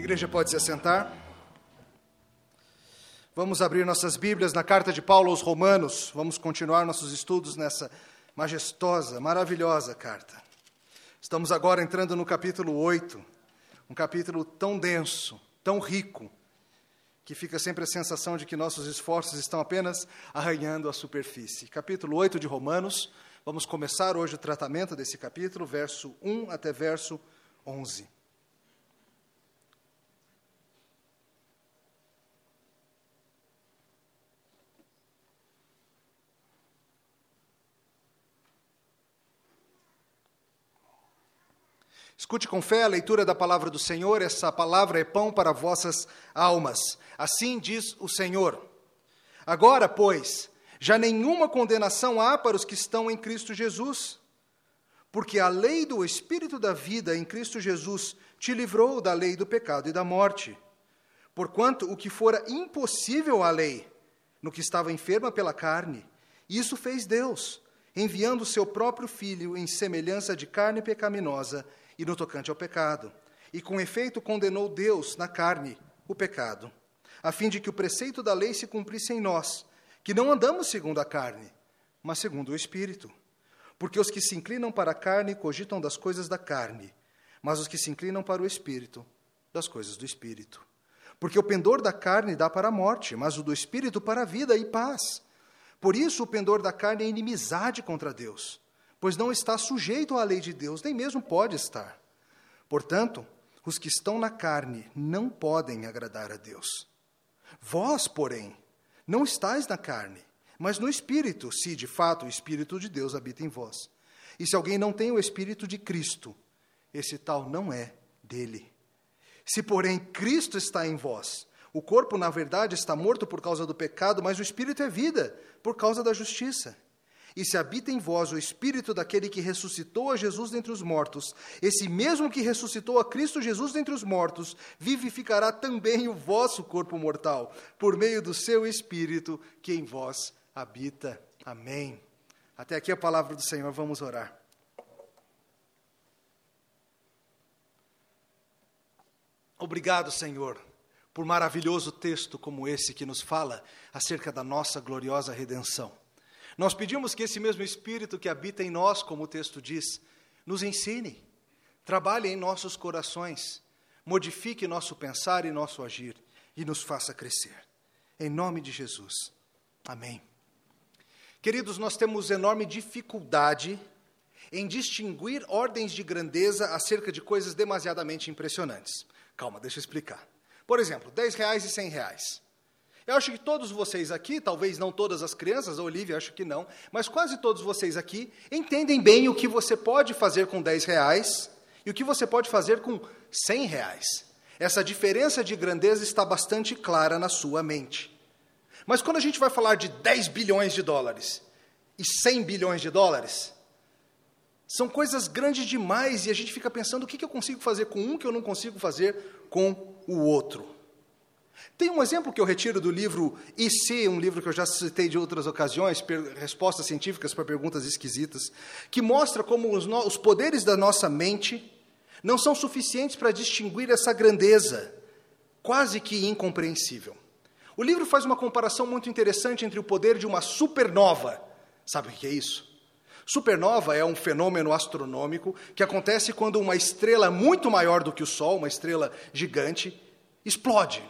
igreja pode se assentar. Vamos abrir nossas Bíblias na carta de Paulo aos Romanos. Vamos continuar nossos estudos nessa majestosa, maravilhosa carta. Estamos agora entrando no capítulo 8, um capítulo tão denso, tão rico, que fica sempre a sensação de que nossos esforços estão apenas arranhando a superfície. Capítulo 8 de Romanos. Vamos começar hoje o tratamento desse capítulo, verso 1 até verso 11. Escute com fé a leitura da palavra do Senhor, essa palavra é pão para vossas almas. Assim diz o Senhor. Agora, pois, já nenhuma condenação há para os que estão em Cristo Jesus, porque a lei do Espírito da vida em Cristo Jesus te livrou da lei do pecado e da morte. Porquanto o que fora impossível à lei, no que estava enferma pela carne, isso fez Deus, enviando o seu próprio Filho em semelhança de carne pecaminosa e no tocante ao pecado. E com efeito condenou Deus na carne o pecado, a fim de que o preceito da lei se cumprisse em nós, que não andamos segundo a carne, mas segundo o Espírito. Porque os que se inclinam para a carne cogitam das coisas da carne, mas os que se inclinam para o Espírito, das coisas do Espírito. Porque o pendor da carne dá para a morte, mas o do Espírito para a vida e paz. Por isso, o pendor da carne é inimizade contra Deus pois não está sujeito à lei de Deus, nem mesmo pode estar. Portanto, os que estão na carne não podem agradar a Deus. Vós, porém, não estáis na carne, mas no Espírito, se de fato o Espírito de Deus habita em vós. E se alguém não tem o Espírito de Cristo, esse tal não é dele. Se, porém, Cristo está em vós, o corpo, na verdade, está morto por causa do pecado, mas o Espírito é vida, por causa da justiça. E se habita em vós o espírito daquele que ressuscitou a Jesus dentre os mortos, esse mesmo que ressuscitou a Cristo Jesus dentre os mortos, vivificará também o vosso corpo mortal, por meio do seu espírito que em vós habita. Amém. Até aqui a palavra do Senhor, vamos orar. Obrigado, Senhor, por maravilhoso texto como esse que nos fala acerca da nossa gloriosa redenção. Nós pedimos que esse mesmo Espírito que habita em nós, como o texto diz, nos ensine, trabalhe em nossos corações, modifique nosso pensar e nosso agir e nos faça crescer. Em nome de Jesus. Amém. Queridos, nós temos enorme dificuldade em distinguir ordens de grandeza acerca de coisas demasiadamente impressionantes. Calma, deixa eu explicar. Por exemplo, 10 reais e 100 reais. Eu acho que todos vocês aqui, talvez não todas as crianças, a Olivia acho que não, mas quase todos vocês aqui entendem bem o que você pode fazer com 10 reais e o que você pode fazer com 100 reais. Essa diferença de grandeza está bastante clara na sua mente. Mas quando a gente vai falar de 10 bilhões de dólares e 100 bilhões de dólares, são coisas grandes demais e a gente fica pensando o que eu consigo fazer com um que eu não consigo fazer com o outro. Tem um exemplo que eu retiro do livro IC, um livro que eu já citei de outras ocasiões, respostas científicas para perguntas esquisitas, que mostra como os, os poderes da nossa mente não são suficientes para distinguir essa grandeza, quase que incompreensível. O livro faz uma comparação muito interessante entre o poder de uma supernova. Sabe o que é isso? Supernova é um fenômeno astronômico que acontece quando uma estrela muito maior do que o Sol, uma estrela gigante, explode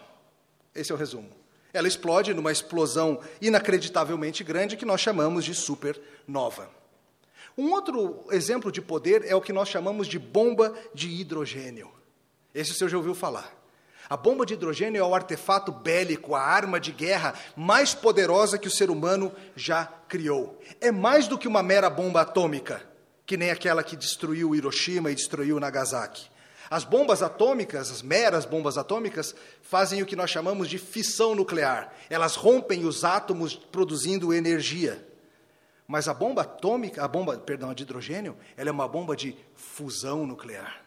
esse é o resumo. Ela explode numa explosão inacreditavelmente grande que nós chamamos de supernova. Um outro exemplo de poder é o que nós chamamos de bomba de hidrogênio. Esse o senhor já ouviu falar. A bomba de hidrogênio é o artefato bélico, a arma de guerra mais poderosa que o ser humano já criou. É mais do que uma mera bomba atômica, que nem aquela que destruiu Hiroshima e destruiu Nagasaki. As bombas atômicas, as meras bombas atômicas, fazem o que nós chamamos de fissão nuclear. Elas rompem os átomos produzindo energia. Mas a bomba atômica, a bomba, perdão, de hidrogênio, ela é uma bomba de fusão nuclear.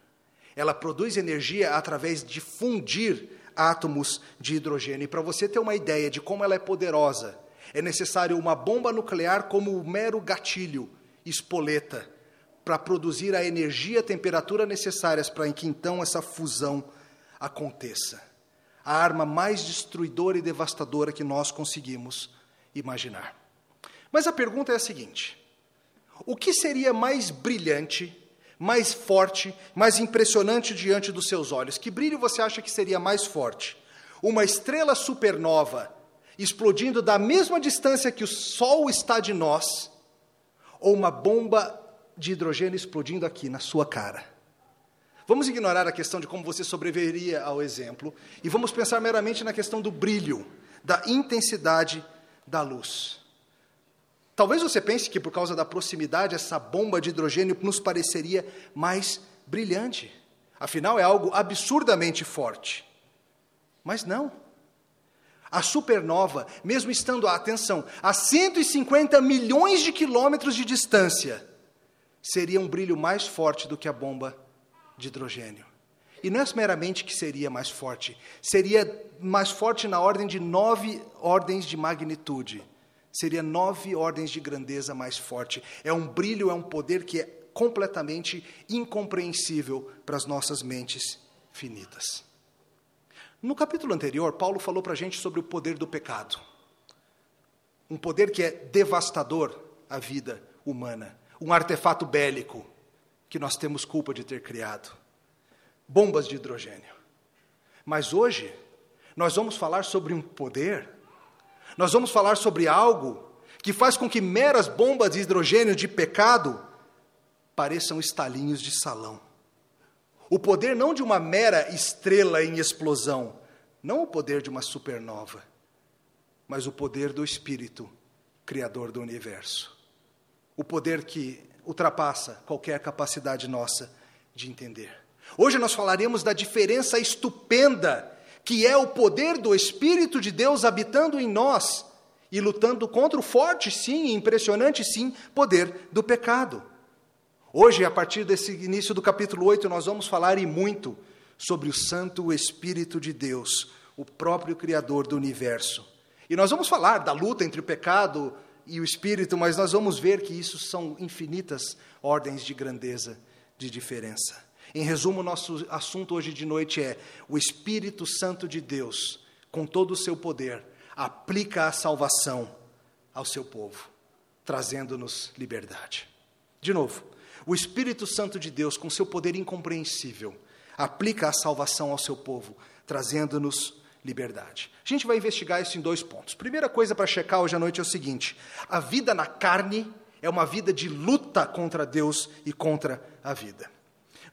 Ela produz energia através de fundir átomos de hidrogênio. E para você ter uma ideia de como ela é poderosa, é necessário uma bomba nuclear como o mero gatilho, espoleta, para produzir a energia e a temperatura necessárias para que então essa fusão aconteça. A arma mais destruidora e devastadora que nós conseguimos imaginar. Mas a pergunta é a seguinte: o que seria mais brilhante, mais forte, mais impressionante diante dos seus olhos? Que brilho você acha que seria mais forte? Uma estrela supernova explodindo da mesma distância que o Sol está de nós, ou uma bomba de hidrogênio explodindo aqui na sua cara? Vamos ignorar a questão de como você sobreviveria ao exemplo e vamos pensar meramente na questão do brilho, da intensidade da luz. Talvez você pense que por causa da proximidade, essa bomba de hidrogênio nos pareceria mais brilhante. Afinal, é algo absurdamente forte. Mas não. A supernova, mesmo estando, atenção, a 150 milhões de quilômetros de distância, seria um brilho mais forte do que a bomba de hidrogênio. E não é meramente que seria mais forte, seria mais forte na ordem de nove ordens de magnitude. Seria nove ordens de grandeza mais forte. É um brilho, é um poder que é completamente incompreensível para as nossas mentes finitas. No capítulo anterior, Paulo falou para a gente sobre o poder do pecado. Um poder que é devastador à vida humana. Um artefato bélico que nós temos culpa de ter criado. Bombas de hidrogênio. Mas hoje, nós vamos falar sobre um poder, nós vamos falar sobre algo que faz com que meras bombas de hidrogênio de pecado pareçam estalinhos de salão. O poder não de uma mera estrela em explosão, não o poder de uma supernova, mas o poder do Espírito, Criador do universo. O poder que ultrapassa qualquer capacidade nossa de entender. Hoje nós falaremos da diferença estupenda que é o poder do Espírito de Deus habitando em nós e lutando contra o forte, sim, impressionante, sim, poder do pecado. Hoje, a partir desse início do capítulo 8, nós vamos falar e muito sobre o Santo Espírito de Deus, o próprio Criador do universo. E nós vamos falar da luta entre o pecado e o espírito, mas nós vamos ver que isso são infinitas ordens de grandeza, de diferença. Em resumo, nosso assunto hoje de noite é o Espírito Santo de Deus, com todo o seu poder, aplica a salvação ao seu povo, trazendo-nos liberdade. De novo, o Espírito Santo de Deus, com seu poder incompreensível, aplica a salvação ao seu povo, trazendo-nos liberdade. A gente vai investigar isso em dois pontos. Primeira coisa para checar hoje à noite é o seguinte: a vida na carne é uma vida de luta contra Deus e contra a vida.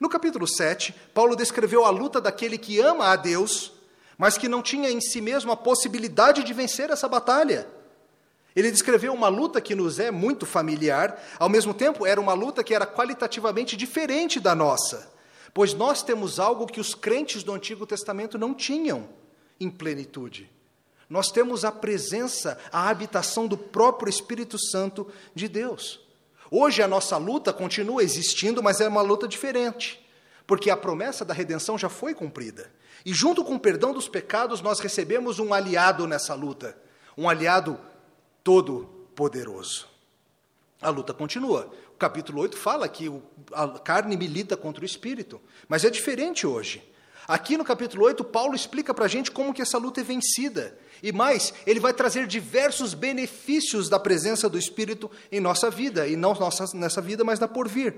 No capítulo 7, Paulo descreveu a luta daquele que ama a Deus, mas que não tinha em si mesmo a possibilidade de vencer essa batalha. Ele descreveu uma luta que nos é muito familiar, ao mesmo tempo era uma luta que era qualitativamente diferente da nossa, pois nós temos algo que os crentes do Antigo Testamento não tinham em plenitude. Nós temos a presença, a habitação do próprio Espírito Santo de Deus. Hoje a nossa luta continua existindo, mas é uma luta diferente, porque a promessa da redenção já foi cumprida. E junto com o perdão dos pecados, nós recebemos um aliado nessa luta, um aliado todo-poderoso. A luta continua. O capítulo 8 fala que a carne milita contra o espírito, mas é diferente hoje. Aqui no capítulo 8, Paulo explica para a gente como que essa luta é vencida. E mais, ele vai trazer diversos benefícios da presença do Espírito em nossa vida, e não nossa, nessa vida, mas na porvir.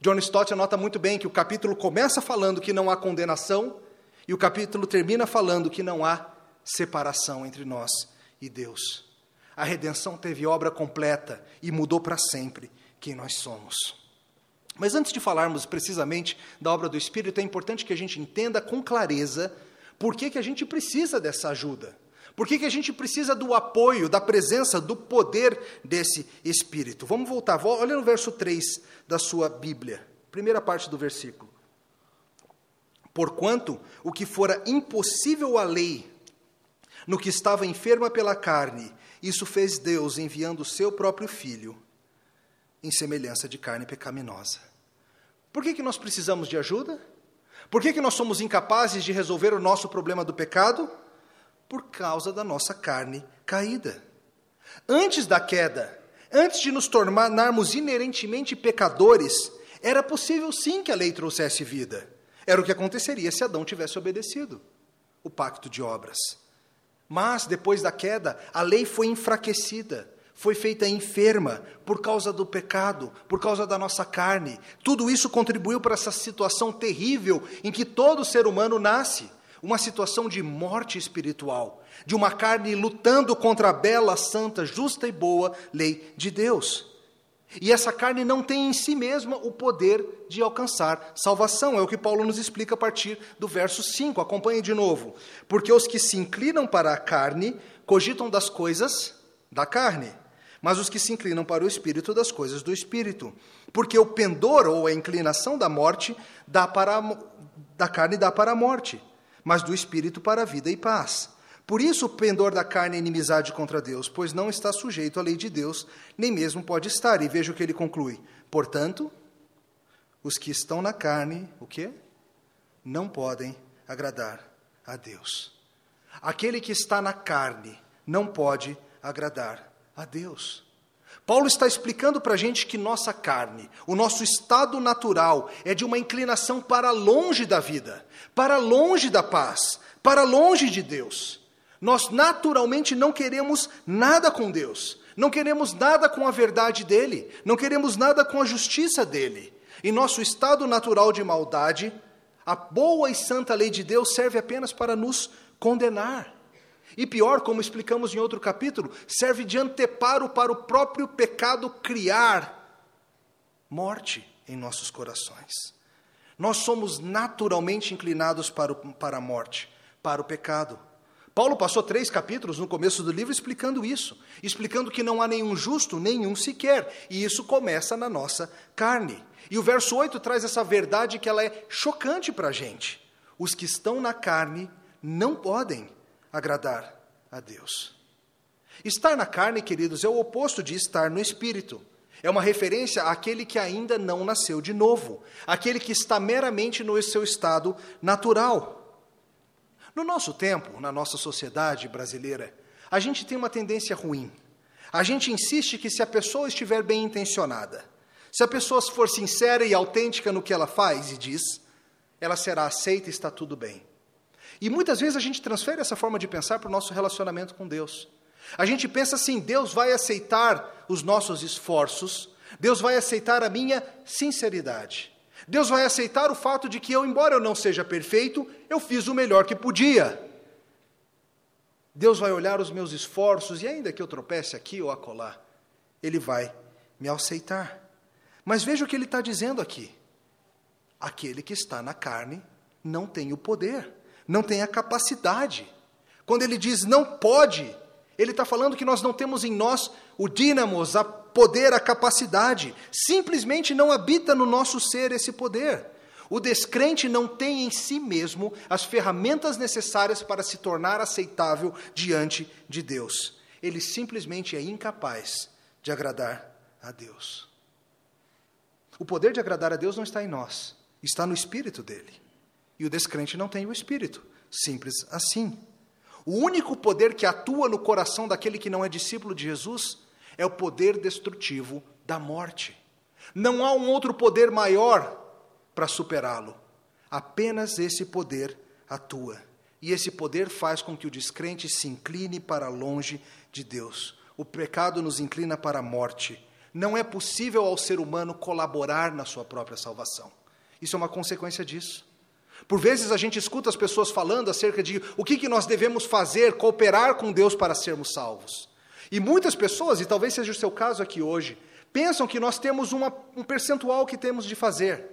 John Stott anota muito bem que o capítulo começa falando que não há condenação, e o capítulo termina falando que não há separação entre nós e Deus. A redenção teve obra completa e mudou para sempre quem nós somos. Mas antes de falarmos precisamente da obra do Espírito, é importante que a gente entenda com clareza por que, que a gente precisa dessa ajuda. Por que, que a gente precisa do apoio, da presença, do poder desse Espírito? Vamos voltar, olha no verso 3 da sua Bíblia, primeira parte do versículo. Porquanto o que fora impossível à lei, no que estava enferma pela carne, isso fez Deus enviando o seu próprio Filho, em semelhança de carne pecaminosa por que, que nós precisamos de ajuda? Por que, que nós somos incapazes de resolver o nosso problema do pecado? Por causa da nossa carne caída. Antes da queda, antes de nos tornarmos inerentemente pecadores, era possível sim que a lei trouxesse vida. Era o que aconteceria se Adão tivesse obedecido o pacto de obras. Mas, depois da queda, a lei foi enfraquecida, foi feita enferma por causa do pecado, por causa da nossa carne. Tudo isso contribuiu para essa situação terrível em que todo ser humano nasce uma situação de morte espiritual, de uma carne lutando contra a bela, santa, justa e boa lei de Deus. E essa carne não tem em si mesma o poder de alcançar salvação. É o que Paulo nos explica a partir do verso 5. Acompanhe de novo. Porque os que se inclinam para a carne cogitam das coisas da carne, mas os que se inclinam para o espírito das coisas do espírito. Porque o pendor ou a inclinação da morte dá para a, da carne dá para a morte, mas do espírito para a vida e paz. Por isso, o pendor da carne é inimizade contra Deus, pois não está sujeito à lei de Deus, nem mesmo pode estar. E veja o que ele conclui. Portanto, os que estão na carne, o quê? Não podem agradar a Deus. Aquele que está na carne não pode agradar a Deus. Paulo está explicando para a gente que nossa carne, o nosso estado natural, é de uma inclinação para longe da vida, para longe da paz, para longe de Deus. Nós naturalmente não queremos nada com Deus, não queremos nada com a verdade dele, não queremos nada com a justiça dele. Em nosso estado natural de maldade, a boa e santa lei de Deus serve apenas para nos condenar. E pior, como explicamos em outro capítulo, serve de anteparo para o próprio pecado criar morte em nossos corações. Nós somos naturalmente inclinados para, o, para a morte, para o pecado. Paulo passou três capítulos no começo do livro explicando isso, explicando que não há nenhum justo, nenhum sequer, e isso começa na nossa carne. E o verso 8 traz essa verdade que ela é chocante para a gente. Os que estão na carne não podem agradar a Deus. Estar na carne, queridos, é o oposto de estar no espírito. É uma referência àquele que ainda não nasceu de novo, aquele que está meramente no seu estado natural. No nosso tempo, na nossa sociedade brasileira, a gente tem uma tendência ruim. A gente insiste que se a pessoa estiver bem intencionada, se a pessoa for sincera e autêntica no que ela faz e diz, ela será aceita e está tudo bem. E muitas vezes a gente transfere essa forma de pensar para o nosso relacionamento com Deus. A gente pensa assim: Deus vai aceitar os nossos esforços, Deus vai aceitar a minha sinceridade. Deus vai aceitar o fato de que eu, embora eu não seja perfeito, eu fiz o melhor que podia. Deus vai olhar os meus esforços e ainda que eu tropece aqui ou acolá, Ele vai me aceitar. Mas veja o que ele está dizendo aqui. Aquele que está na carne não tem o poder, não tem a capacidade. Quando ele diz não pode, ele está falando que nós não temos em nós o dínamos, a poder, a capacidade. Simplesmente não habita no nosso ser esse poder. O descrente não tem em si mesmo as ferramentas necessárias para se tornar aceitável diante de Deus. Ele simplesmente é incapaz de agradar a Deus. O poder de agradar a Deus não está em nós, está no espírito dele. E o descrente não tem o espírito. Simples assim. O único poder que atua no coração daquele que não é discípulo de Jesus é o poder destrutivo da morte. Não há um outro poder maior para superá-lo. Apenas esse poder atua. E esse poder faz com que o descrente se incline para longe de Deus. O pecado nos inclina para a morte. Não é possível ao ser humano colaborar na sua própria salvação. Isso é uma consequência disso. Por vezes a gente escuta as pessoas falando acerca de o que, que nós devemos fazer, cooperar com Deus para sermos salvos. E muitas pessoas, e talvez seja o seu caso aqui hoje, pensam que nós temos uma, um percentual que temos de fazer.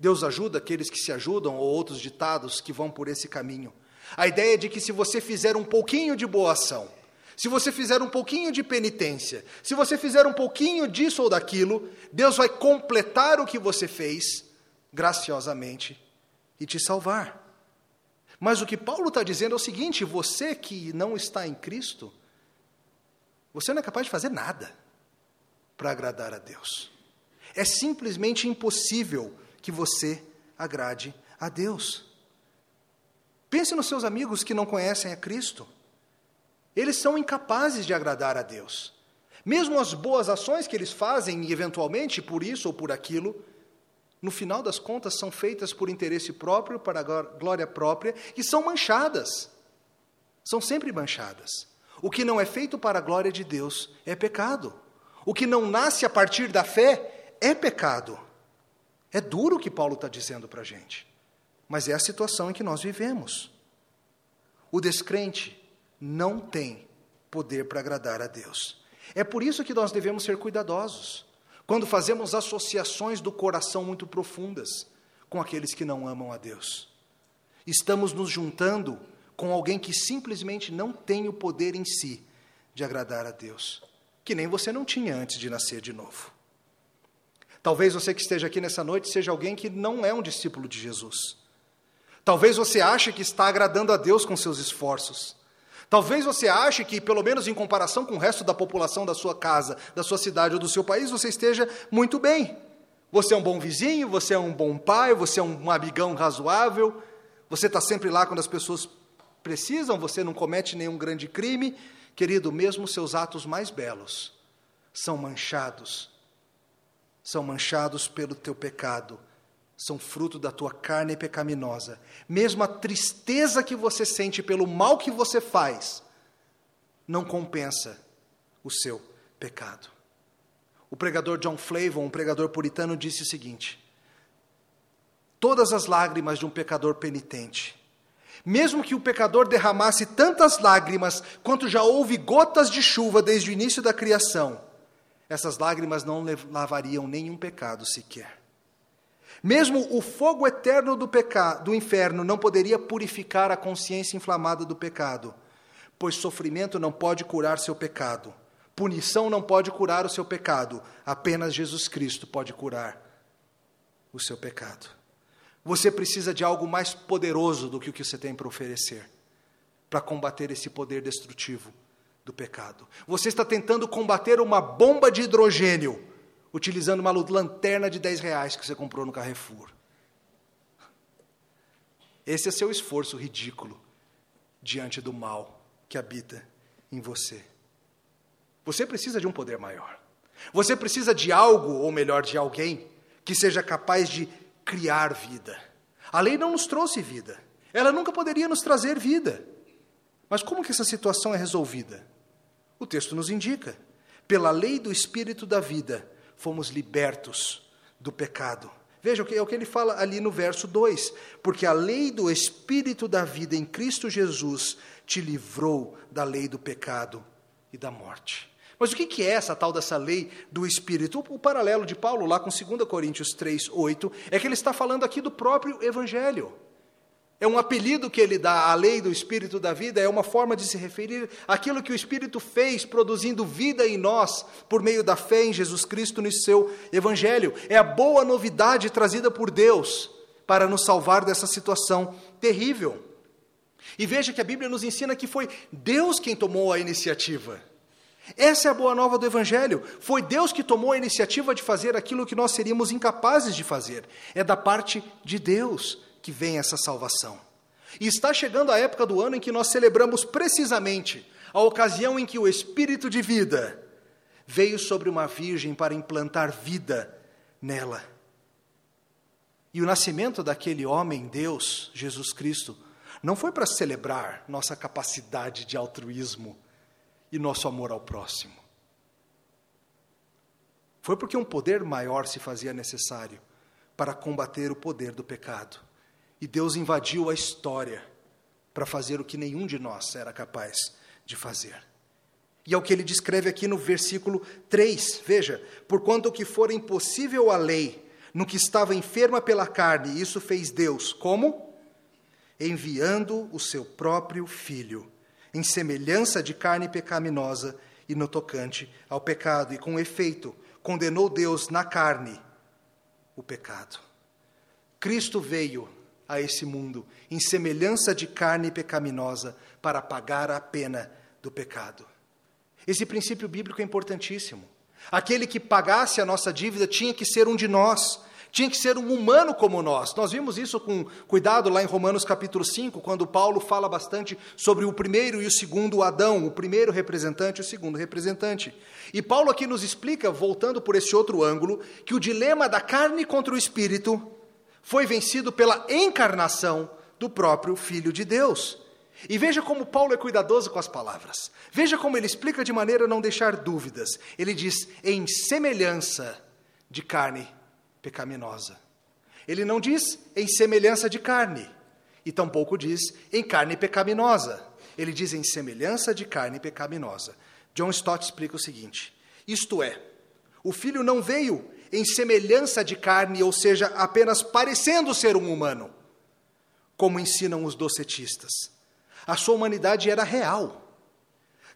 Deus ajuda aqueles que se ajudam, ou outros ditados que vão por esse caminho. A ideia de que se você fizer um pouquinho de boa ação, se você fizer um pouquinho de penitência, se você fizer um pouquinho disso ou daquilo, Deus vai completar o que você fez graciosamente e te salvar. Mas o que Paulo está dizendo é o seguinte: você que não está em Cristo, você não é capaz de fazer nada para agradar a Deus. É simplesmente impossível que você agrade a Deus. Pense nos seus amigos que não conhecem a Cristo. Eles são incapazes de agradar a Deus. Mesmo as boas ações que eles fazem, eventualmente por isso ou por aquilo, no final das contas, são feitas por interesse próprio, para glória própria, e são manchadas. São sempre manchadas. O que não é feito para a glória de Deus é pecado. O que não nasce a partir da fé é pecado. É duro o que Paulo está dizendo para a gente, mas é a situação em que nós vivemos. O descrente não tem poder para agradar a Deus. É por isso que nós devemos ser cuidadosos quando fazemos associações do coração muito profundas com aqueles que não amam a Deus. Estamos nos juntando com alguém que simplesmente não tem o poder em si de agradar a Deus, que nem você não tinha antes de nascer de novo. Talvez você que esteja aqui nessa noite seja alguém que não é um discípulo de Jesus. Talvez você ache que está agradando a Deus com seus esforços. Talvez você ache que, pelo menos em comparação com o resto da população da sua casa, da sua cidade ou do seu país, você esteja muito bem. Você é um bom vizinho, você é um bom pai, você é um amigão razoável, você está sempre lá quando as pessoas precisam, você não comete nenhum grande crime. Querido, mesmo seus atos mais belos são manchados, são manchados pelo teu pecado são fruto da tua carne pecaminosa. Mesmo a tristeza que você sente pelo mal que você faz, não compensa o seu pecado. O pregador John Flavon, um pregador puritano, disse o seguinte: Todas as lágrimas de um pecador penitente, mesmo que o pecador derramasse tantas lágrimas quanto já houve gotas de chuva desde o início da criação, essas lágrimas não lavariam nenhum pecado sequer. Mesmo o fogo eterno do, pecado, do inferno não poderia purificar a consciência inflamada do pecado, pois sofrimento não pode curar seu pecado, punição não pode curar o seu pecado, apenas Jesus Cristo pode curar o seu pecado. Você precisa de algo mais poderoso do que o que você tem para oferecer, para combater esse poder destrutivo do pecado. Você está tentando combater uma bomba de hidrogênio utilizando uma lanterna de 10 reais que você comprou no Carrefour. Esse é seu esforço ridículo diante do mal que habita em você. Você precisa de um poder maior. Você precisa de algo, ou melhor, de alguém, que seja capaz de criar vida. A lei não nos trouxe vida. Ela nunca poderia nos trazer vida. Mas como que essa situação é resolvida? O texto nos indica. Pela lei do Espírito da vida, fomos libertos do pecado. Veja o que é o que ele fala ali no verso 2: Porque a lei do Espírito da vida em Cristo Jesus te livrou da lei do pecado e da morte. Mas o que é essa tal dessa lei do Espírito? O paralelo de Paulo lá com 2 Coríntios 3, 8, é que ele está falando aqui do próprio Evangelho. É um apelido que ele dá à lei do Espírito da vida, é uma forma de se referir àquilo que o Espírito fez, produzindo vida em nós, por meio da fé em Jesus Cristo no seu Evangelho. É a boa novidade trazida por Deus para nos salvar dessa situação terrível. E veja que a Bíblia nos ensina que foi Deus quem tomou a iniciativa. Essa é a boa nova do Evangelho. Foi Deus que tomou a iniciativa de fazer aquilo que nós seríamos incapazes de fazer. É da parte de Deus que vem essa salvação. E está chegando a época do ano em que nós celebramos precisamente a ocasião em que o Espírito de vida veio sobre uma virgem para implantar vida nela. E o nascimento daquele homem, Deus, Jesus Cristo, não foi para celebrar nossa capacidade de altruísmo e nosso amor ao próximo. Foi porque um poder maior se fazia necessário para combater o poder do pecado. E Deus invadiu a história para fazer o que nenhum de nós era capaz de fazer. E é o que ele descreve aqui no versículo 3. Veja: Porquanto o que for impossível à lei, no que estava enferma pela carne, isso fez Deus. Como? Enviando o seu próprio filho, em semelhança de carne pecaminosa e no tocante ao pecado, e com efeito, condenou Deus na carne o pecado. Cristo veio a esse mundo, em semelhança de carne pecaminosa, para pagar a pena do pecado. Esse princípio bíblico é importantíssimo. Aquele que pagasse a nossa dívida tinha que ser um de nós, tinha que ser um humano como nós. Nós vimos isso com cuidado lá em Romanos capítulo 5, quando Paulo fala bastante sobre o primeiro e o segundo Adão, o primeiro representante e o segundo representante. E Paulo aqui nos explica, voltando por esse outro ângulo, que o dilema da carne contra o espírito foi vencido pela encarnação do próprio Filho de Deus. E veja como Paulo é cuidadoso com as palavras. Veja como ele explica de maneira a não deixar dúvidas. Ele diz: em semelhança de carne pecaminosa. Ele não diz em semelhança de carne, e tampouco diz em carne pecaminosa. Ele diz em semelhança de carne pecaminosa. John Stott explica o seguinte: isto é, o filho não veio em semelhança de carne, ou seja, apenas parecendo ser um humano, como ensinam os docetistas. A sua humanidade era real.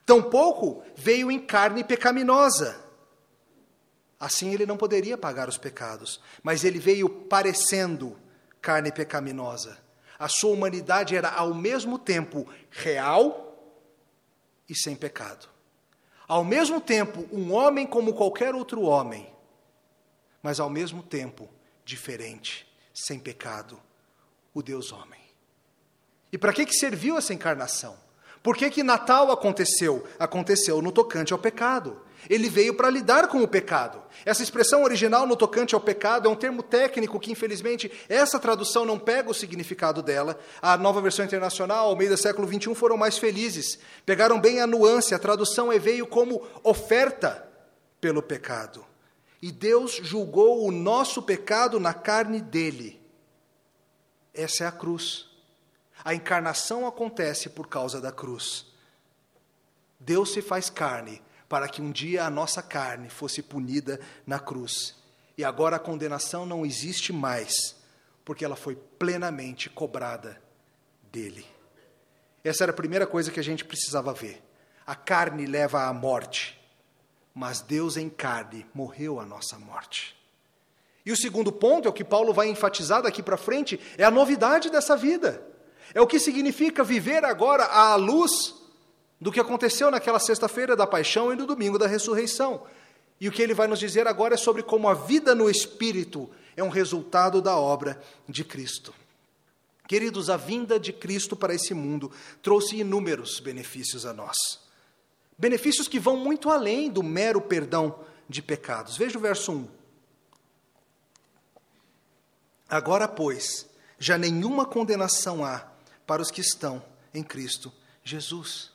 Tampouco veio em carne pecaminosa Assim ele não poderia pagar os pecados, mas ele veio parecendo carne pecaminosa. A sua humanidade era ao mesmo tempo real e sem pecado. Ao mesmo tempo, um homem como qualquer outro homem, mas ao mesmo tempo diferente, sem pecado, o Deus homem. E para que, que serviu essa encarnação? Por que, que Natal aconteceu? Aconteceu no tocante ao pecado. Ele veio para lidar com o pecado. Essa expressão original no tocante ao pecado é um termo técnico que, infelizmente, essa tradução não pega o significado dela. A nova versão internacional, ao meio do século XXI, foram mais felizes. Pegaram bem a nuance. A tradução é veio como oferta pelo pecado. E Deus julgou o nosso pecado na carne dele. Essa é a cruz. A encarnação acontece por causa da cruz. Deus se faz carne para que um dia a nossa carne fosse punida na cruz. E agora a condenação não existe mais, porque ela foi plenamente cobrada dele. Essa era a primeira coisa que a gente precisava ver. A carne leva à morte, mas Deus em carne morreu a nossa morte. E o segundo ponto, é o que Paulo vai enfatizar daqui para frente, é a novidade dessa vida. É o que significa viver agora à luz do que aconteceu naquela sexta-feira da paixão e no domingo da ressurreição. E o que ele vai nos dizer agora é sobre como a vida no espírito é um resultado da obra de Cristo. Queridos, a vinda de Cristo para esse mundo trouxe inúmeros benefícios a nós. Benefícios que vão muito além do mero perdão de pecados. Veja o verso 1. Agora, pois, já nenhuma condenação há para os que estão em Cristo Jesus.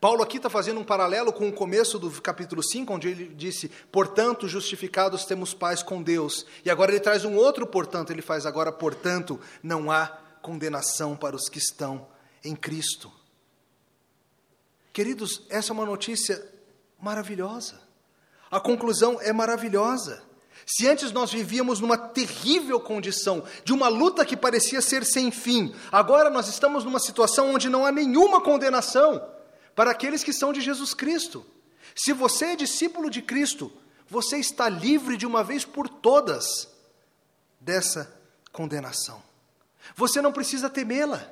Paulo aqui está fazendo um paralelo com o começo do capítulo 5, onde ele disse: Portanto, justificados temos paz com Deus. E agora ele traz um outro portanto, ele faz agora, portanto, não há condenação para os que estão em Cristo. Queridos, essa é uma notícia maravilhosa. A conclusão é maravilhosa. Se antes nós vivíamos numa terrível condição, de uma luta que parecia ser sem fim, agora nós estamos numa situação onde não há nenhuma condenação para aqueles que são de Jesus Cristo. Se você é discípulo de Cristo, você está livre de uma vez por todas dessa condenação. Você não precisa temê-la.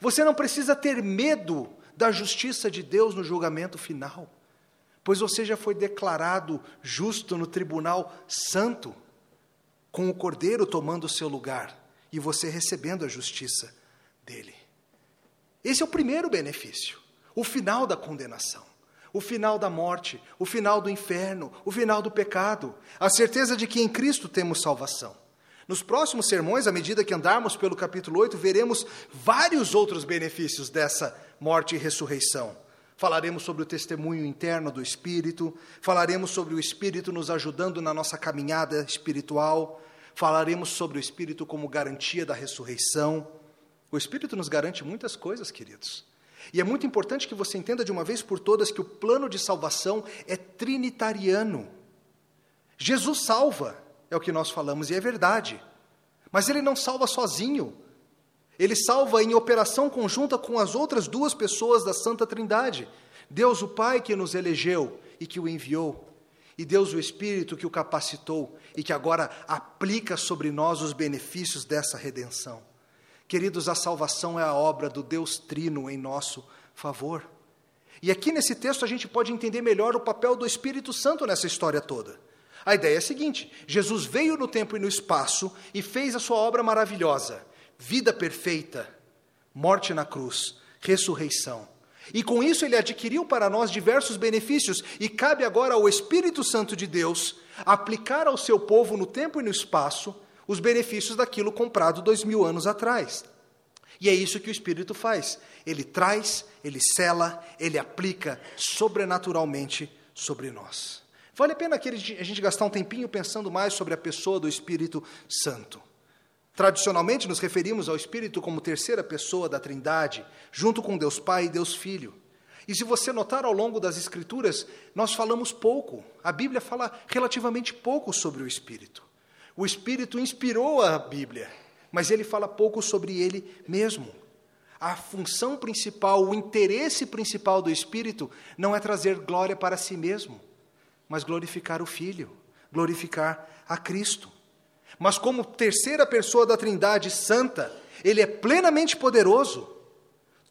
Você não precisa ter medo da justiça de Deus no julgamento final, pois você já foi declarado justo no tribunal santo, com o Cordeiro tomando o seu lugar e você recebendo a justiça dele. Esse é o primeiro benefício o final da condenação, o final da morte, o final do inferno, o final do pecado, a certeza de que em Cristo temos salvação. Nos próximos sermões, à medida que andarmos pelo capítulo 8, veremos vários outros benefícios dessa morte e ressurreição. Falaremos sobre o testemunho interno do Espírito, falaremos sobre o Espírito nos ajudando na nossa caminhada espiritual, falaremos sobre o Espírito como garantia da ressurreição. O Espírito nos garante muitas coisas, queridos. E é muito importante que você entenda de uma vez por todas que o plano de salvação é trinitariano. Jesus salva, é o que nós falamos, e é verdade. Mas ele não salva sozinho. Ele salva em operação conjunta com as outras duas pessoas da Santa Trindade: Deus o Pai que nos elegeu e que o enviou, e Deus o Espírito que o capacitou e que agora aplica sobre nós os benefícios dessa redenção. Queridos, a salvação é a obra do Deus Trino em nosso favor. E aqui nesse texto a gente pode entender melhor o papel do Espírito Santo nessa história toda. A ideia é a seguinte: Jesus veio no tempo e no espaço e fez a sua obra maravilhosa, vida perfeita, morte na cruz, ressurreição. E com isso ele adquiriu para nós diversos benefícios, e cabe agora ao Espírito Santo de Deus aplicar ao seu povo no tempo e no espaço os benefícios daquilo comprado dois mil anos atrás. E é isso que o Espírito faz. Ele traz, ele cela, ele aplica sobrenaturalmente sobre nós. Vale a pena a gente gastar um tempinho pensando mais sobre a pessoa do Espírito Santo. Tradicionalmente, nos referimos ao Espírito como terceira pessoa da Trindade, junto com Deus Pai e Deus Filho. E se você notar ao longo das Escrituras, nós falamos pouco, a Bíblia fala relativamente pouco sobre o Espírito. O Espírito inspirou a Bíblia, mas ele fala pouco sobre ele mesmo. A função principal, o interesse principal do Espírito não é trazer glória para si mesmo, mas glorificar o Filho, glorificar a Cristo. Mas, como terceira pessoa da Trindade Santa, ele é plenamente poderoso,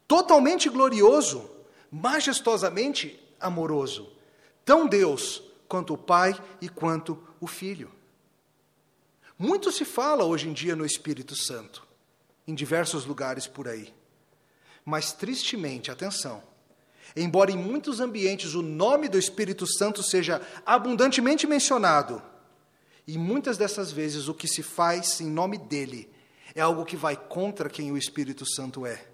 totalmente glorioso, majestosamente amoroso, tão Deus quanto o Pai e quanto o Filho. Muito se fala hoje em dia no Espírito Santo, em diversos lugares por aí. Mas, tristemente, atenção, embora em muitos ambientes o nome do Espírito Santo seja abundantemente mencionado, e muitas dessas vezes o que se faz em nome dele é algo que vai contra quem o Espírito Santo é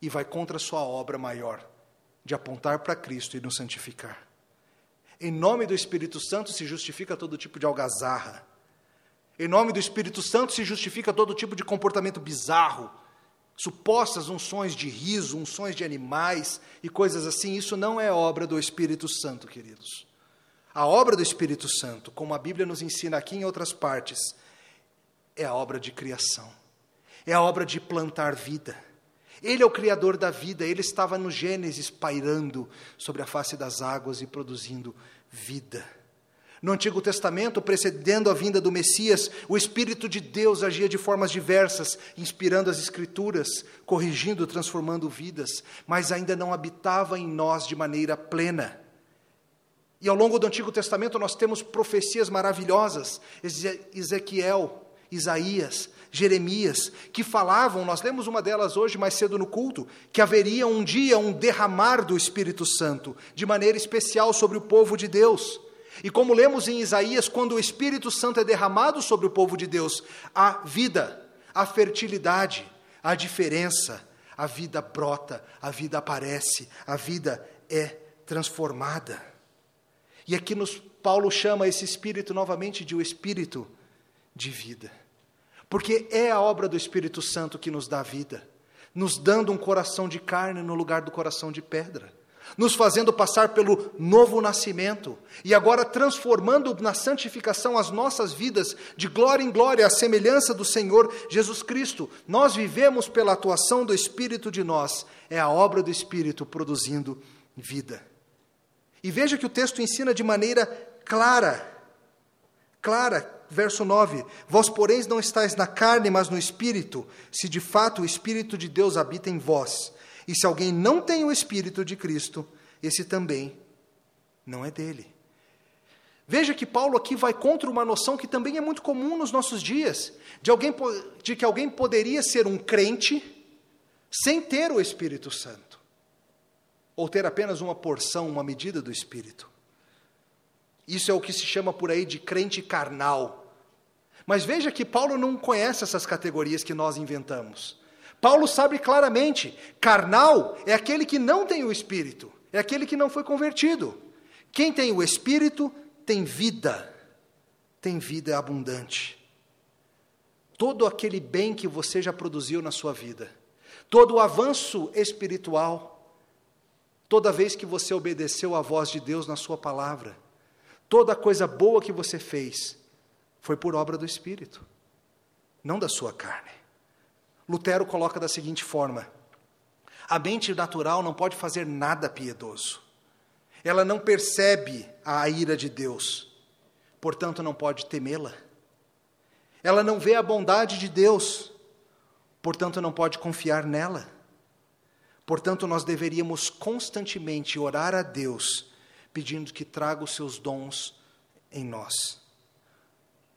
e vai contra a sua obra maior de apontar para Cristo e nos santificar. Em nome do Espírito Santo se justifica todo tipo de algazarra. Em nome do Espírito Santo se justifica todo tipo de comportamento bizarro, supostas unções de riso, unções de animais e coisas assim. Isso não é obra do Espírito Santo, queridos. A obra do Espírito Santo, como a Bíblia nos ensina aqui em outras partes, é a obra de criação, é a obra de plantar vida. Ele é o Criador da vida, ele estava no Gênesis pairando sobre a face das águas e produzindo vida. No Antigo Testamento, precedendo a vinda do Messias, o Espírito de Deus agia de formas diversas, inspirando as Escrituras, corrigindo, transformando vidas, mas ainda não habitava em nós de maneira plena. E ao longo do Antigo Testamento nós temos profecias maravilhosas, Ezequiel, Isaías, Jeremias, que falavam, nós lemos uma delas hoje mais cedo no culto, que haveria um dia um derramar do Espírito Santo, de maneira especial sobre o povo de Deus. E como lemos em Isaías, quando o Espírito Santo é derramado sobre o povo de Deus, a vida, a fertilidade, a diferença, a vida brota, a vida aparece, a vida é transformada. E aqui nos, Paulo chama esse espírito novamente de o espírito de vida. Porque é a obra do Espírito Santo que nos dá vida, nos dando um coração de carne no lugar do coração de pedra, nos fazendo passar pelo novo nascimento e agora transformando na santificação as nossas vidas de glória em glória, à semelhança do Senhor Jesus Cristo. Nós vivemos pela atuação do Espírito de nós, é a obra do Espírito produzindo vida. E veja que o texto ensina de maneira clara, clara, verso 9: Vós, porém, não estáis na carne, mas no espírito, se de fato o espírito de Deus habita em vós. E se alguém não tem o espírito de Cristo, esse também não é dele. Veja que Paulo aqui vai contra uma noção que também é muito comum nos nossos dias, de, alguém, de que alguém poderia ser um crente sem ter o Espírito Santo ou ter apenas uma porção, uma medida do Espírito. Isso é o que se chama por aí de crente carnal. Mas veja que Paulo não conhece essas categorias que nós inventamos. Paulo sabe claramente: carnal é aquele que não tem o Espírito, é aquele que não foi convertido. Quem tem o Espírito tem vida, tem vida abundante. Todo aquele bem que você já produziu na sua vida, todo o avanço espiritual, Toda vez que você obedeceu à voz de Deus na Sua palavra, toda coisa boa que você fez foi por obra do Espírito, não da sua carne. Lutero coloca da seguinte forma: a mente natural não pode fazer nada piedoso, ela não percebe a ira de Deus, portanto não pode temê-la. Ela não vê a bondade de Deus, portanto não pode confiar nela. Portanto, nós deveríamos constantemente orar a Deus, pedindo que traga os seus dons em nós.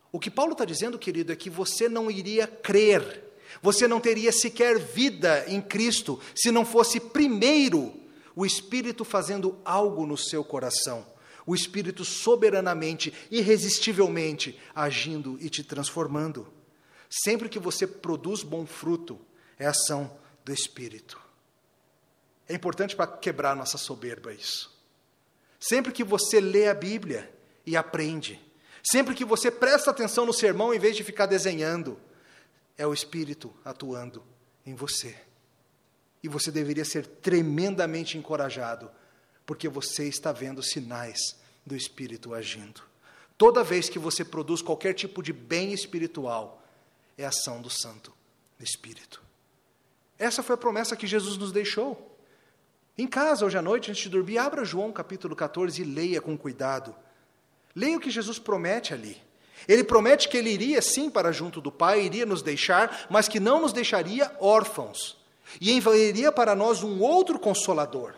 O que Paulo está dizendo, querido, é que você não iria crer, você não teria sequer vida em Cristo se não fosse primeiro o Espírito fazendo algo no seu coração, o Espírito soberanamente, irresistivelmente agindo e te transformando. Sempre que você produz bom fruto, é ação do Espírito. É importante para quebrar nossa soberba isso. Sempre que você lê a Bíblia e aprende, sempre que você presta atenção no sermão em vez de ficar desenhando, é o Espírito atuando em você. E você deveria ser tremendamente encorajado, porque você está vendo sinais do Espírito agindo. Toda vez que você produz qualquer tipo de bem espiritual, é ação do Santo Espírito. Essa foi a promessa que Jesus nos deixou. Em casa, hoje à noite, antes de dormir, abra João capítulo 14 e leia com cuidado. Leia o que Jesus promete ali. Ele promete que ele iria sim para junto do Pai, iria nos deixar, mas que não nos deixaria órfãos. E enviaria para nós um outro consolador,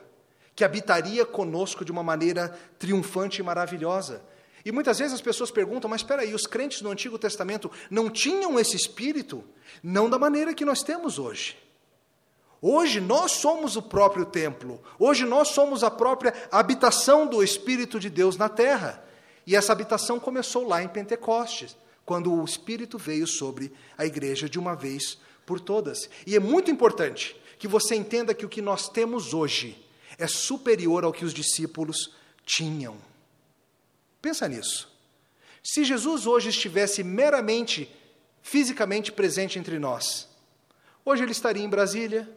que habitaria conosco de uma maneira triunfante e maravilhosa. E muitas vezes as pessoas perguntam, mas espera aí, os crentes no Antigo Testamento não tinham esse espírito? Não da maneira que nós temos hoje. Hoje nós somos o próprio templo, hoje nós somos a própria habitação do Espírito de Deus na terra. E essa habitação começou lá em Pentecostes, quando o Espírito veio sobre a igreja de uma vez por todas. E é muito importante que você entenda que o que nós temos hoje é superior ao que os discípulos tinham. Pensa nisso. Se Jesus hoje estivesse meramente, fisicamente presente entre nós, hoje ele estaria em Brasília,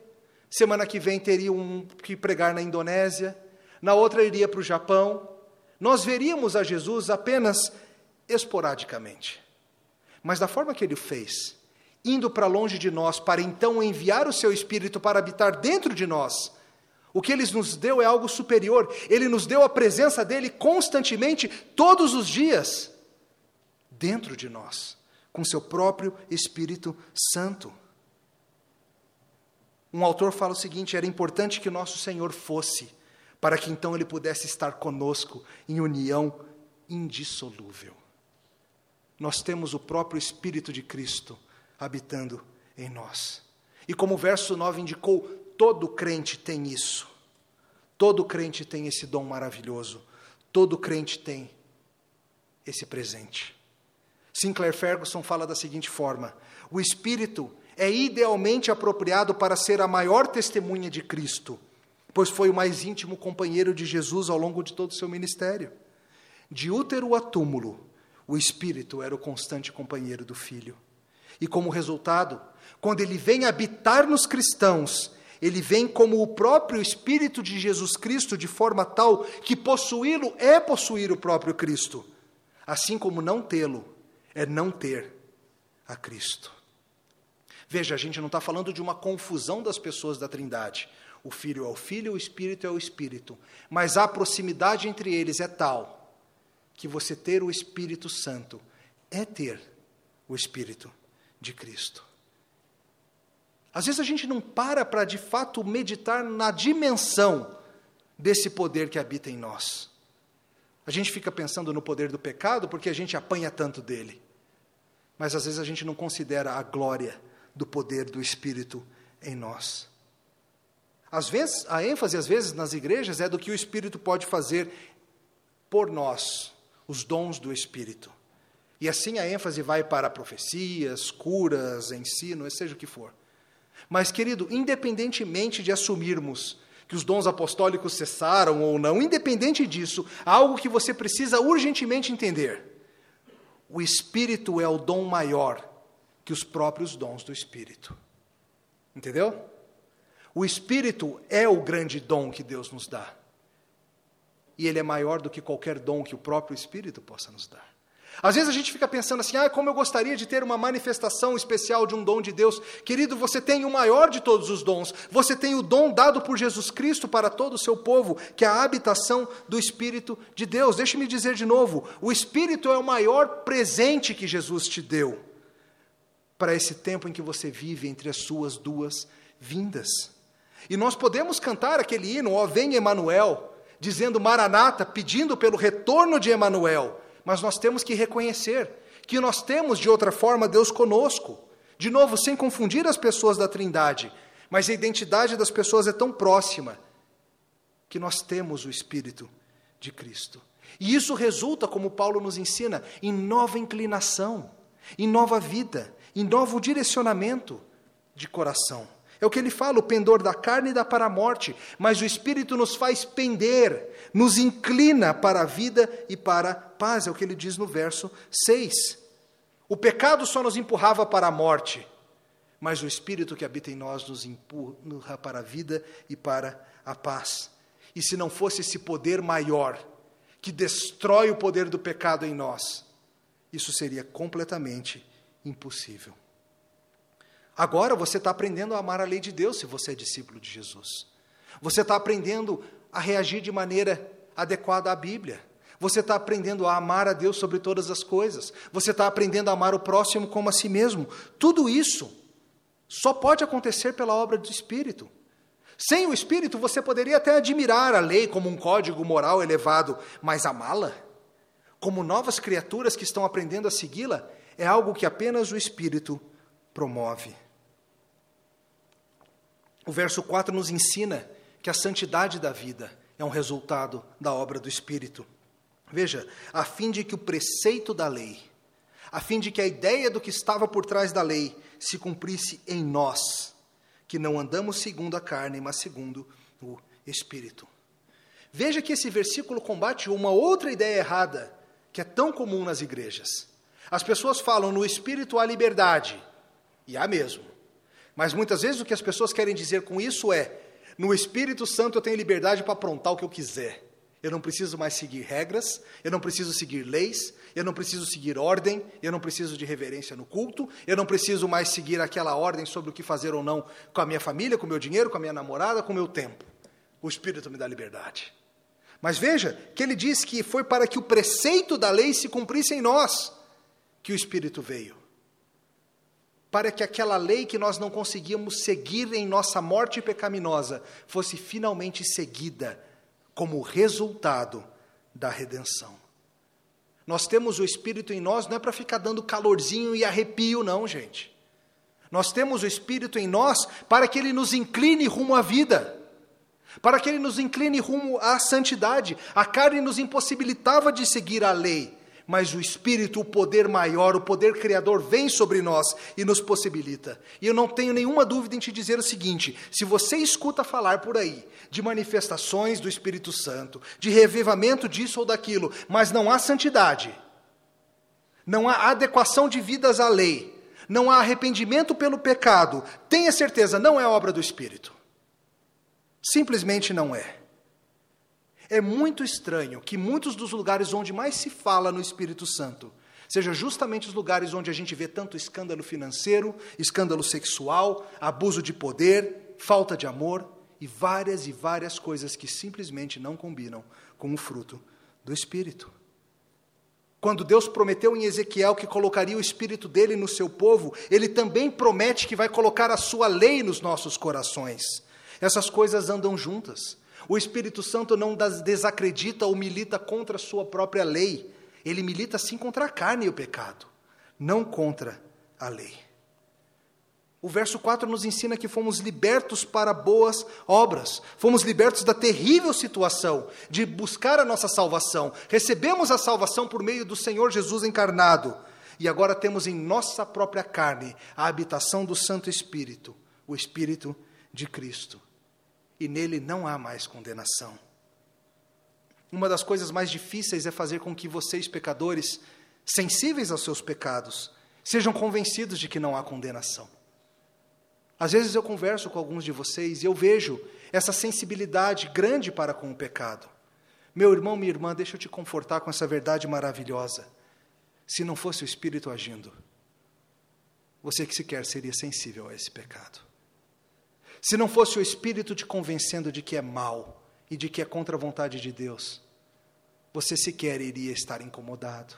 Semana que vem teria um que pregar na Indonésia, na outra iria para o Japão. Nós veríamos a Jesus apenas esporadicamente. Mas da forma que ele fez, indo para longe de nós, para então enviar o seu Espírito para habitar dentro de nós, o que ele nos deu é algo superior. Ele nos deu a presença dele constantemente, todos os dias, dentro de nós, com seu próprio Espírito Santo. Um autor fala o seguinte: era importante que nosso Senhor fosse, para que então ele pudesse estar conosco em união indissolúvel. Nós temos o próprio Espírito de Cristo habitando em nós. E como o verso 9 indicou, todo crente tem isso. Todo crente tem esse dom maravilhoso. Todo crente tem esse presente. Sinclair Ferguson fala da seguinte forma: o Espírito é idealmente apropriado para ser a maior testemunha de Cristo, pois foi o mais íntimo companheiro de Jesus ao longo de todo o seu ministério. De útero a túmulo, o Espírito era o constante companheiro do Filho. E como resultado, quando ele vem habitar nos cristãos, ele vem como o próprio Espírito de Jesus Cristo, de forma tal que possuí-lo é possuir o próprio Cristo, assim como não tê-lo é não ter a Cristo. Veja, a gente não está falando de uma confusão das pessoas da Trindade. O Filho é o Filho, o Espírito é o Espírito. Mas a proximidade entre eles é tal que você ter o Espírito Santo é ter o Espírito de Cristo. Às vezes a gente não para para de fato meditar na dimensão desse poder que habita em nós. A gente fica pensando no poder do pecado porque a gente apanha tanto dele. Mas às vezes a gente não considera a glória do poder do Espírito em nós. Às vezes, a ênfase, às vezes, nas igrejas é do que o Espírito pode fazer por nós, os dons do Espírito. E assim a ênfase vai para profecias, curas, ensino, seja o que for. Mas, querido, independentemente de assumirmos que os dons apostólicos cessaram ou não, independente disso, há algo que você precisa urgentemente entender. O Espírito é o dom maior que os próprios dons do Espírito. Entendeu? O Espírito é o grande dom que Deus nos dá. E ele é maior do que qualquer dom que o próprio Espírito possa nos dar. Às vezes a gente fica pensando assim, ah, como eu gostaria de ter uma manifestação especial de um dom de Deus. Querido, você tem o maior de todos os dons. Você tem o dom dado por Jesus Cristo para todo o seu povo, que é a habitação do Espírito de Deus. Deixe-me dizer de novo: o Espírito é o maior presente que Jesus te deu para esse tempo em que você vive entre as suas duas vindas. E nós podemos cantar aquele hino, ó vem Emanuel, dizendo Maranata, pedindo pelo retorno de Emanuel, mas nós temos que reconhecer que nós temos de outra forma Deus conosco. De novo, sem confundir as pessoas da Trindade, mas a identidade das pessoas é tão próxima que nós temos o Espírito de Cristo. E isso resulta, como Paulo nos ensina, em nova inclinação, em nova vida, em novo direcionamento de coração. É o que ele fala: o pendor da carne dá para a morte, mas o Espírito nos faz pender, nos inclina para a vida e para a paz. É o que ele diz no verso 6. O pecado só nos empurrava para a morte, mas o Espírito que habita em nós nos empurra para a vida e para a paz. E se não fosse esse poder maior, que destrói o poder do pecado em nós, isso seria completamente impossível. Agora você está aprendendo a amar a lei de Deus se você é discípulo de Jesus. Você está aprendendo a reagir de maneira adequada à Bíblia. Você está aprendendo a amar a Deus sobre todas as coisas. Você está aprendendo a amar o próximo como a si mesmo. Tudo isso só pode acontecer pela obra do Espírito. Sem o Espírito, você poderia até admirar a lei como um código moral elevado, mas amá-la, como novas criaturas que estão aprendendo a segui-la, é algo que apenas o Espírito promove. O verso 4 nos ensina que a santidade da vida é um resultado da obra do Espírito. Veja, a fim de que o preceito da lei, a fim de que a ideia do que estava por trás da lei se cumprisse em nós, que não andamos segundo a carne, mas segundo o Espírito. Veja que esse versículo combate uma outra ideia errada que é tão comum nas igrejas. As pessoas falam no Espírito há liberdade, e há mesmo. Mas muitas vezes o que as pessoas querem dizer com isso é: no Espírito Santo eu tenho liberdade para aprontar o que eu quiser. Eu não preciso mais seguir regras, eu não preciso seguir leis, eu não preciso seguir ordem, eu não preciso de reverência no culto, eu não preciso mais seguir aquela ordem sobre o que fazer ou não com a minha família, com o meu dinheiro, com a minha namorada, com o meu tempo. O Espírito me dá liberdade. Mas veja que ele diz que foi para que o preceito da lei se cumprisse em nós que o Espírito veio para que aquela lei que nós não conseguíamos seguir em nossa morte pecaminosa fosse finalmente seguida como resultado da redenção. Nós temos o Espírito em nós não é para ficar dando calorzinho e arrepio, não, gente. Nós temos o Espírito em nós para que ele nos incline rumo à vida, para que ele nos incline rumo à santidade. A carne nos impossibilitava de seguir a lei, mas o Espírito, o poder maior, o poder criador, vem sobre nós e nos possibilita. E eu não tenho nenhuma dúvida em te dizer o seguinte: se você escuta falar por aí de manifestações do Espírito Santo, de revivamento disso ou daquilo, mas não há santidade, não há adequação de vidas à lei, não há arrependimento pelo pecado, tenha certeza, não é obra do Espírito. Simplesmente não é. É muito estranho que muitos dos lugares onde mais se fala no Espírito Santo seja justamente os lugares onde a gente vê tanto escândalo financeiro, escândalo sexual, abuso de poder, falta de amor e várias e várias coisas que simplesmente não combinam com o fruto do Espírito. Quando Deus prometeu em Ezequiel que colocaria o Espírito dele no seu povo, ele também promete que vai colocar a sua lei nos nossos corações. Essas coisas andam juntas. O Espírito Santo não desacredita ou milita contra a sua própria lei. Ele milita sim contra a carne e o pecado, não contra a lei. O verso 4 nos ensina que fomos libertos para boas obras, fomos libertos da terrível situação de buscar a nossa salvação. Recebemos a salvação por meio do Senhor Jesus encarnado e agora temos em nossa própria carne a habitação do Santo Espírito, o Espírito de Cristo e nele não há mais condenação. Uma das coisas mais difíceis é fazer com que vocês, pecadores, sensíveis aos seus pecados, sejam convencidos de que não há condenação. Às vezes eu converso com alguns de vocês e eu vejo essa sensibilidade grande para com o pecado. Meu irmão, minha irmã, deixa eu te confortar com essa verdade maravilhosa. Se não fosse o Espírito agindo, você que sequer seria sensível a esse pecado. Se não fosse o Espírito te convencendo de que é mal e de que é contra a vontade de Deus, você sequer iria estar incomodado.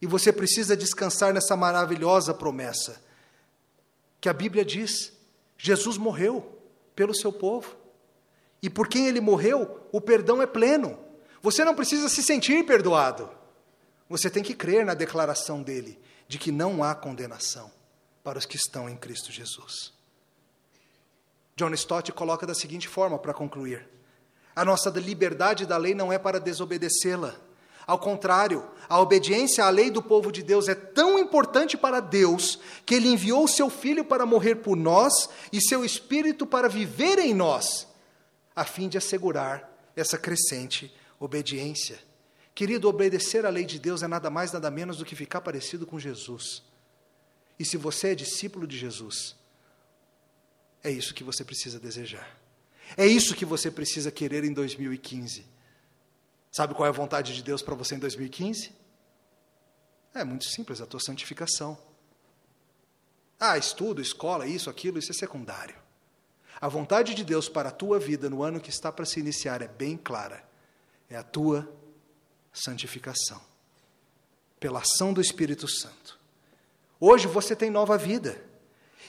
E você precisa descansar nessa maravilhosa promessa que a Bíblia diz: Jesus morreu pelo seu povo. E por quem ele morreu, o perdão é pleno. Você não precisa se sentir perdoado. Você tem que crer na declaração dele de que não há condenação para os que estão em Cristo Jesus. John Stott coloca da seguinte forma para concluir: A nossa liberdade da lei não é para desobedecê-la. Ao contrário, a obediência à lei do povo de Deus é tão importante para Deus que ele enviou seu filho para morrer por nós e seu espírito para viver em nós, a fim de assegurar essa crescente obediência. Querido, obedecer à lei de Deus é nada mais, nada menos do que ficar parecido com Jesus. E se você é discípulo de Jesus, é isso que você precisa desejar. É isso que você precisa querer em 2015. Sabe qual é a vontade de Deus para você em 2015? É muito simples, a tua santificação. Ah, estudo, escola, isso, aquilo, isso é secundário. A vontade de Deus para a tua vida no ano que está para se iniciar é bem clara. É a tua santificação, pela ação do Espírito Santo. Hoje você tem nova vida.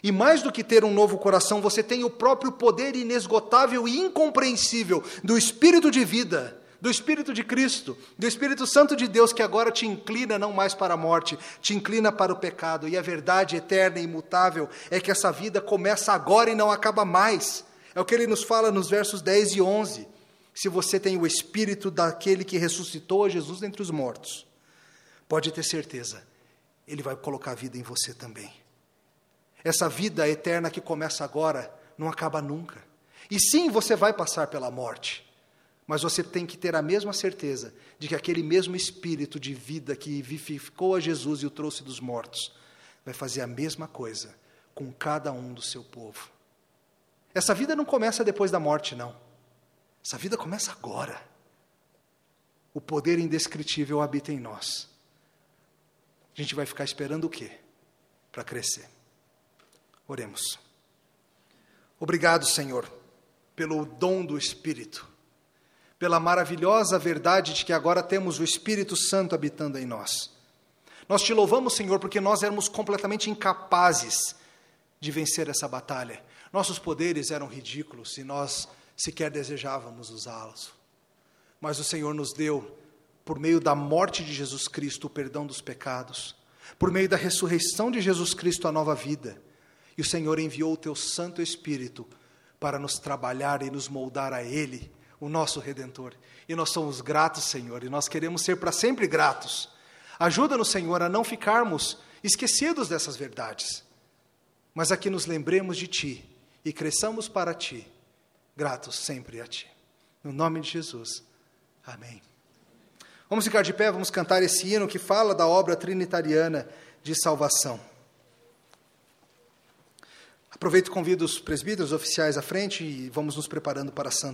E mais do que ter um novo coração, você tem o próprio poder inesgotável e incompreensível do Espírito de vida, do Espírito de Cristo, do Espírito Santo de Deus que agora te inclina não mais para a morte, te inclina para o pecado. E a verdade eterna e imutável é que essa vida começa agora e não acaba mais. É o que ele nos fala nos versos 10 e 11 se você tem o espírito daquele que ressuscitou Jesus dentre os mortos, pode ter certeza, ele vai colocar a vida em você também. Essa vida eterna que começa agora não acaba nunca. E sim, você vai passar pela morte, mas você tem que ter a mesma certeza de que aquele mesmo espírito de vida que vivificou a Jesus e o trouxe dos mortos, vai fazer a mesma coisa com cada um do seu povo. Essa vida não começa depois da morte, não. Essa vida começa agora. O poder indescritível habita em nós. A gente vai ficar esperando o quê? Para crescer. Oremos. Obrigado, Senhor, pelo dom do Espírito, pela maravilhosa verdade de que agora temos o Espírito Santo habitando em nós. Nós te louvamos, Senhor, porque nós éramos completamente incapazes de vencer essa batalha. Nossos poderes eram ridículos e nós sequer desejávamos usá-los. Mas o Senhor nos deu, por meio da morte de Jesus Cristo, o perdão dos pecados, por meio da ressurreição de Jesus Cristo, a nova vida. E o Senhor enviou o teu Santo Espírito para nos trabalhar e nos moldar a Ele, o nosso Redentor. E nós somos gratos, Senhor, e nós queremos ser para sempre gratos. Ajuda-nos, Senhor, a não ficarmos esquecidos dessas verdades, mas a que nos lembremos de Ti e cresçamos para Ti gratos sempre a Ti. No nome de Jesus. Amém. Vamos ficar de pé, vamos cantar esse hino que fala da obra trinitariana de salvação. Aproveito e convido os presbíteros oficiais à frente e vamos nos preparando para a Santa